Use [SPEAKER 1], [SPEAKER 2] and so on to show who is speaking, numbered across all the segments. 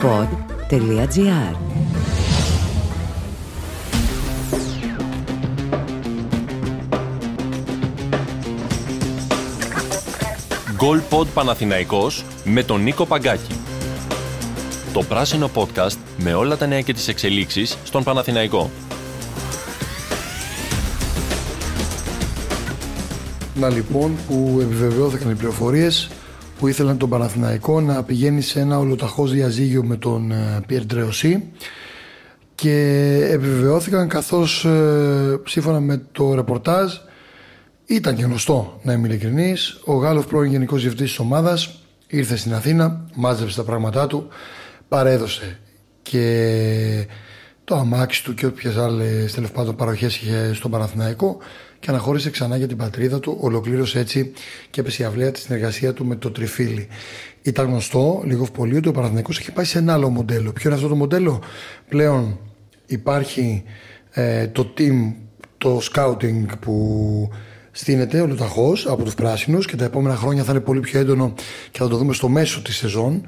[SPEAKER 1] golpod.gr
[SPEAKER 2] Goal Παναθηναϊκός με τον Νίκο Παγκάκη. Το πράσινο podcast με όλα τα νέα και τις εξελίξεις στον Παναθηναϊκό.
[SPEAKER 3] Να λοιπόν που επιβεβαιώθηκαν οι πληροφορίες που ήθελαν τον Παναθηναϊκό να πηγαίνει σε ένα ολοταχώς διαζύγιο με τον Πιέρ Τρεωσή και επιβεβαιώθηκαν καθώς ε, σύμφωνα με το ρεπορτάζ ήταν και γνωστό να είμαι ειλικρινής ο Γάλλος πρώην Γενικός Διευθυντής της ομάδας ήρθε στην Αθήνα, μάζεψε τα πράγματά του παρέδωσε και το αμάξι του και όποιες άλλες τέλος πάντων παροχές είχε στον Παναθηναϊκό και αναχώρησε ξανά για την πατρίδα του. Ολοκλήρωσε έτσι και έπεσε η αυλαία της συνεργασία του με το Τριφύλι. Ήταν γνωστό λίγο πολύ ότι ο Παναθηναϊκός έχει πάει σε ένα άλλο μοντέλο. Ποιο είναι αυτό το μοντέλο, πλέον υπάρχει ε, το team, το scouting που στείνεται ολοταχώς από τους πράσινους και τα επόμενα χρόνια θα είναι πολύ πιο έντονο και θα το δούμε στο μέσο της σεζόν.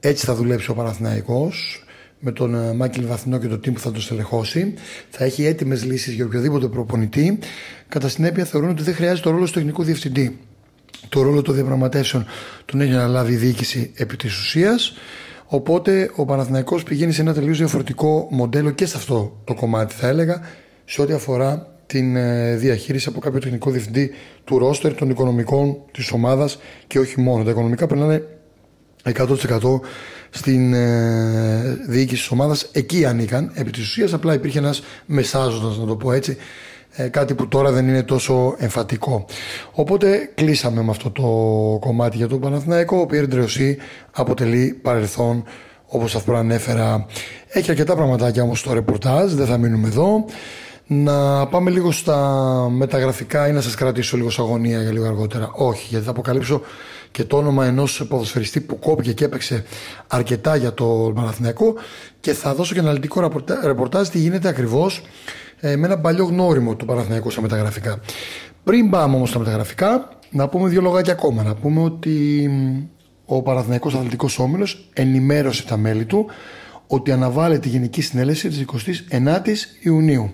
[SPEAKER 3] Έτσι θα δουλέψει ο Παναθηναϊκός με τον ε, Μάκελ Βαθινό και το team που θα το στελεχώσει. Θα έχει έτοιμες λύσεις για οποιοδήποτε προπονητή. Κατά συνέπεια, θεωρούν ότι δεν χρειάζεται το ρόλος του τεχνικού διευθυντή. Το ρόλο των διαπραγματεύσεων τον έχει αναλάβει η διοίκηση επί της ουσίας. Οπότε ο Παναθηναϊκός πηγαίνει σε ένα τελείως διαφορετικό μοντέλο και σε αυτό το κομμάτι, θα έλεγα, σε ό,τι αφορά την ε, διαχείριση από κάποιο τεχνικό διευθυντή του ρόστερ των οικονομικών της ομάδας και όχι μόνο. Τα οικονομικά περνάνε 100% στην ε, διοίκηση της ομάδας. Εκεί ανήκαν. Επί της ουσίας απλά υπήρχε ένας μεσάζοντας να το πω έτσι. Ε, κάτι που τώρα δεν είναι τόσο εμφατικό. Οπότε κλείσαμε με αυτό το κομμάτι για το Παναθηναϊκό ο Πιέρ Ντρεωσή αποτελεί παρελθόν όπως αυτό ανέφερα έχει αρκετά πραγματάκια όμως στο ρεπορτάζ δεν θα μείνουμε εδώ. Να πάμε λίγο στα μεταγραφικά ή να σας κρατήσω λίγο σε αγωνία για λίγο αργότερα. Όχι, γιατί θα αποκαλύψω και το όνομα ενός ποδοσφαιριστή που κόπηκε και έπαιξε αρκετά για το Παναθηναϊκό και θα δώσω και αναλυτικό ρεπορτάζ τι γίνεται ακριβώς ε, με ένα παλιό γνώριμο του Παναθηναϊκού στα μεταγραφικά. Πριν πάμε όμως στα μεταγραφικά, να πούμε δύο λογάκια ακόμα. Να πούμε ότι ο Παναθηναϊκός Αθλητικός Όμιλος ενημέρωσε τα μέλη του ότι αναβάλλεται η Γενική Συνέλευση της 29ης Ιουνίου.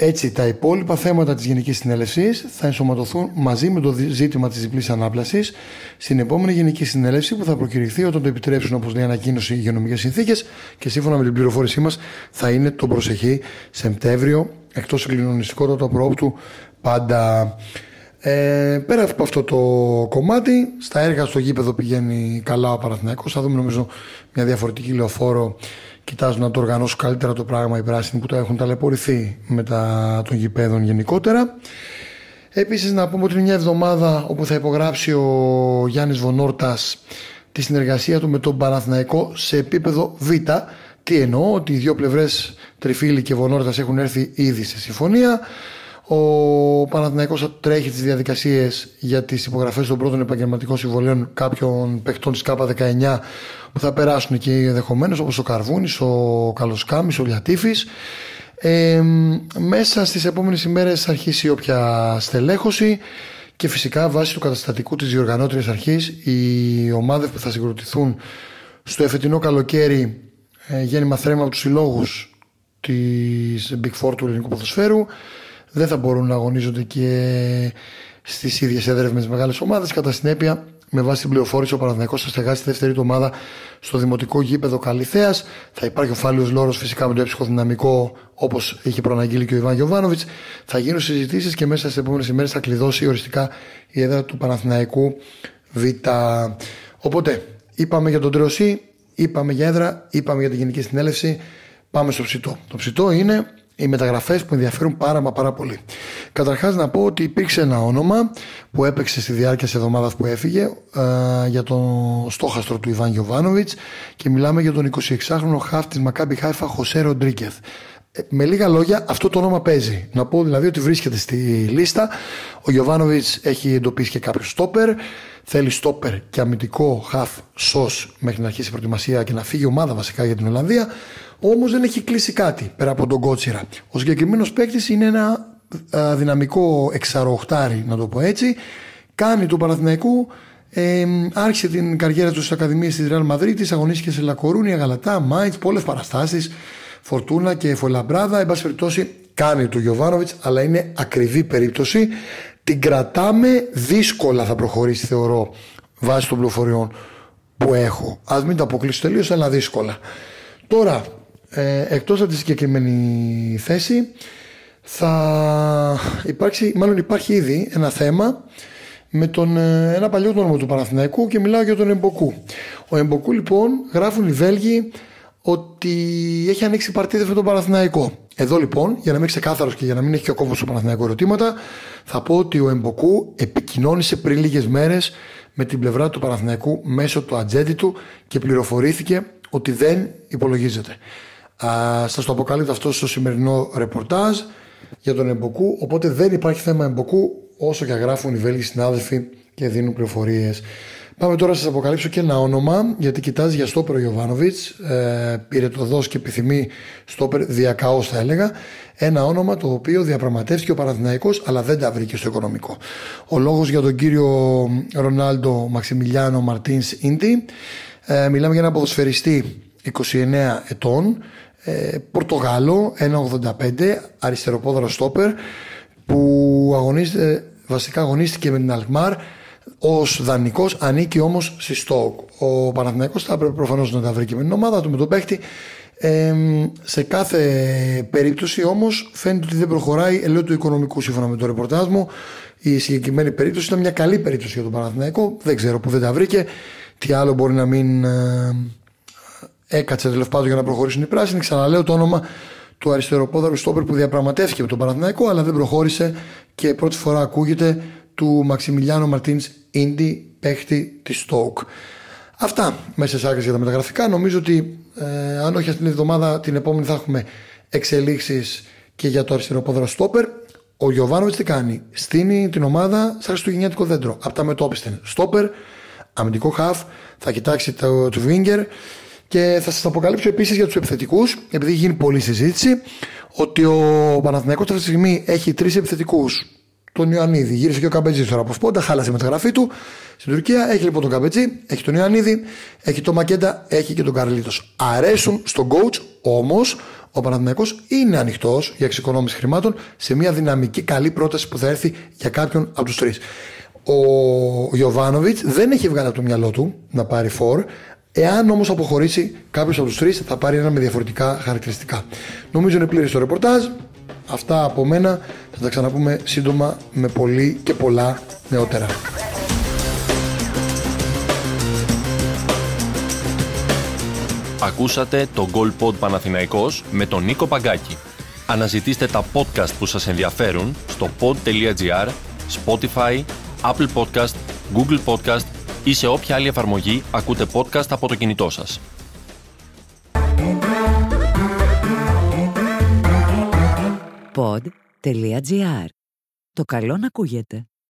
[SPEAKER 3] Έτσι, τα υπόλοιπα θέματα της Γενικής Συνέλευσης θα ενσωματωθούν μαζί με το ζήτημα της διπλής ανάπλασης στην επόμενη Γενική Συνέλευση που θα προκηρυχθεί όταν το επιτρέψουν, όπως λέει ανακοίνωση, οι υγειονομικές συνθήκες και σύμφωνα με την πληροφόρησή μας θα είναι το προσεχή Σεπτέμβριο, εκτός συγκλινωνιστικότατο προόπτου πάντα. Ε, πέρα από αυτό το κομμάτι, στα έργα στο γήπεδο πηγαίνει καλά ο Παναθηναϊκός. Θα δούμε νομίζω μια διαφορετική λεωφόρο. Κοιτάζουν να το οργανώσουν καλύτερα το πράγμα οι πράσινοι που τα έχουν ταλαιπωρηθεί με τα των γηπέδων γενικότερα. Επίσης να πούμε ότι είναι μια εβδομάδα όπου θα υπογράψει ο Γιάννης Βονόρτας τη συνεργασία του με τον Παναθηναϊκό σε επίπεδο Β. Τι εννοώ, ότι οι δύο πλευρές Τριφίλη και Βονόρτας έχουν έρθει ήδη σε συμφωνία. Ο Παναθηναϊκός τρέχει τις διαδικασίες για τις υπογραφές των πρώτων επαγγελματικών συμβολέων κάποιων παιχτών της ΚΑΠΑ19 που θα περάσουν εκεί ενδεχομένως, όπως ο Καρβούνης, ο Καλοσκάμης, ο Λιατήφης. Ε, μέσα στις επόμενες ημέρες θα αρχίσει όποια στελέχωση και φυσικά βάσει του καταστατικού της διοργανώτριας αρχής οι ομάδες που θα συγκροτηθούν στο εφετινό καλοκαίρι ε, γέννημα θρέμα από τους συλλόγους της Big Four του ελληνικού ποδοσφαίρου δεν θα μπορούν να αγωνίζονται και στις ίδιες έδρε με τι μεγάλες ομάδες. Κατά συνέπεια, με βάση την πληροφόρηση, ο Παναθυναϊκό θα στεγάσει τη δεύτερη εβδομάδα στο δημοτικό γήπεδο Καλυθέας. Θα υπάρχει ο Φάλιος Λόρος φυσικά με το έψυχο δυναμικό, όπως είχε προαναγγείλει και ο Ιβάν Γιοβάνοβιτ. Θα γίνουν συζητήσεις και μέσα στις επόμενες ημέρες θα κλειδώσει οριστικά η έδρα του Παναθηναϊκού Β. Οπότε, είπαμε για τον Τρεωσή, είπαμε για έδρα, είπαμε για την Γενική Συνέλευση. Πάμε στο ψητό. Το ψητό είναι οι μεταγραφές που ενδιαφέρουν πάρα μα πάρα πολύ. Καταρχάς να πω ότι υπήρξε ένα όνομα που έπαιξε στη διάρκεια της εβδομάδας που έφυγε ε, για τον στόχαστρο του Ιβάν Γιοβάνοβιτ και μιλάμε για τον 26χρονο χαφ της Μακάμπι Χάιφα Χωσέ Ροντρίγκεθ. Ε, με λίγα λόγια, αυτό το όνομα παίζει. Να πω δηλαδή ότι βρίσκεται στη λίστα. Ο Γιωβάνοβιτς έχει εντοπίσει και κάποιο στόπερ. Θέλει στόπερ και αμυντικό χαφ σος μέχρι να αρχίσει η προετοιμασία και να φύγει η ομάδα βασικά για την Ολλανδία. Όμως δεν έχει κλείσει κάτι πέρα από τον Κότσιρα. Ο συγκεκριμένος παίκτης είναι ένα δυναμικό εξαροχτάρι, να το πω έτσι. Κάνει του Παναθηναϊκού Ε, άρχισε την καριέρα του στις Ακαδημίες της Ρεάλ Μαδρίτη, αγωνίστηκε σε Λακορούνια, Γαλατά, Μάιτς, πολλές παραστάσεις, Φορτούνα και Φολαμπράδα. Εν πάση περιπτώσει, κάνει του Γιωβάνοβιτς, αλλά είναι ακριβή περίπτωση. Την κρατάμε δύσκολα θα προχωρήσει, θεωρώ, βάσει των πληροφοριών που έχω. Α μην το αποκλείσω τελείως, αλλά δύσκολα. Τώρα, ε, εκτός από τη συγκεκριμένη θέση, θα υπάρξει, μάλλον υπάρχει ήδη ένα θέμα με τον, ε, ένα παλιό όνομα του Παναθηναϊκού και μιλάω για τον Εμποκού. Ο Εμποκού λοιπόν γράφουν οι Βέλγοι ότι έχει ανοίξει παρτίδε με τον Παναθηναϊκό. Εδώ λοιπόν, για να μην ξεκάθαρος και για να μην έχει και ο κόμμα στο Παναθηναϊκό ερωτήματα, θα πω ότι ο Εμποκού επικοινώνησε πριν λίγες μέρες με την πλευρά του Παναθηναϊκού μέσω του ατζέντη του και πληροφορήθηκε ότι δεν υπολογίζεται. Σας το αποκαλύπτω αυτό στο σημερινό ρεπορτάζ για τον Εμποκού. Οπότε δεν υπάρχει θέμα Εμποκού όσο και γράφουν οι Βέλγοι συνάδελφοι και δίνουν πληροφορίες. Πάμε τώρα να σας αποκαλύψω και ένα όνομα, γιατί κοιτάζει για στόπερ ο Γιωβάνοβιτ. Ε, πήρε το δό και επιθυμεί στόπερ διακαώς, θα έλεγα. Ένα όνομα το οποίο διαπραγματεύτηκε ο Παναθηναϊκός αλλά δεν τα βρήκε στο οικονομικό. Ο λόγος για τον κύριο Ρονάλντο Μαξιμιλιάνο Μαρτίνς Ίντι. Ε, μιλάμε για ένα ποδοσφαιριστή 29 ετών, ε, Πορτογάλο, 1,85, αριστεροπόδαρο στόπερ, που αγωνίζεται, βασικά αγωνίστηκε με την Αλκμάρ ως δανεικός, ανήκει όμως στη Στόκ. Ο Παναθηναϊκός θα έπρεπε προφανώς να τα βρει και με την ομάδα του, με τον παίχτη. Ε, σε κάθε περίπτωση όμως φαίνεται ότι δεν προχωράει ελαιό του οικονομικού σύμφωνα με το ρεπορτάζ μου. Η συγκεκριμένη περίπτωση ήταν μια καλή περίπτωση για τον Παναθηναϊκό. Δεν ξέρω που δεν τα βρήκε. Τι άλλο μπορεί να μην ε, έκατσε τέλο πάντων για να προχωρήσουν οι πράσινοι. Ξαναλέω το όνομα του αριστεροπόδαρου στόπερ που διαπραγματεύτηκε με τον Παναθηναϊκό, αλλά δεν προχώρησε και πρώτη φορά ακούγεται του Μαξιμιλιάνο Μαρτίνς Ίντι, παίχτη της Στόκ. Αυτά μέσα σε άκρες για τα μεταγραφικά. Νομίζω ότι ε, αν όχι αυτήν την εβδομάδα, την επόμενη θα έχουμε εξελίξεις και για το αριστεροπόδαρο στόπερ. Ο Γιωβάνοβιτς τι κάνει, στείνει την ομάδα σαν χριστουγεννιάτικο δέντρο. Από τα μετόπιστα στόπερ, αμυντικό χαφ, θα κοιτάξει το, το Βίγκερ και θα σας αποκαλύψω επίσης για τους επιθετικούς, επειδή έχει γίνει πολλή συζήτηση, ότι ο Παναθηναϊκός αυτή τη στιγμή έχει τρεις επιθετικούς. Τον Ιωαννίδη. Γύρισε και ο Καμπετζής τώρα από σπόντα, χάλασε με τη γραφή του. Στην Τουρκία έχει λοιπόν τον Καμπετζή, έχει τον Ιωαννίδη, έχει τον Μακέντα, έχει και τον Καρλίτος. Αρέσουν στον coach, όμως ο Παναθηναϊκός είναι ανοιχτός για εξοικονόμηση χρημάτων σε μια δυναμική καλή πρόταση που θα έρθει για κάποιον από τους τρεις. Ο Γιωβάνοβιτς δεν έχει βγάλει από το μυαλό του να πάρει φόρ, Εάν όμως αποχωρήσει κάποιος από τους τρεις, θα πάρει ένα με διαφορετικά χαρακτηριστικά. Νομίζω είναι πλήρη το ρεπορτάζ. Αυτά από μένα. Θα τα ξαναπούμε σύντομα με πολύ και πολλά νεότερα.
[SPEAKER 2] Ακούσατε το Gold Pod Παναθηναϊκός με τον Νίκο Παγκάκη. Αναζητήστε τα podcast που σας ενδιαφέρουν στο pod.gr, Spotify, Apple Podcast, Google Podcast ή σε όποια άλλη εφαρμογή ακούτε podcast από το κινητό σας.
[SPEAKER 1] Pod.gr. Το καλό να ακούγεται.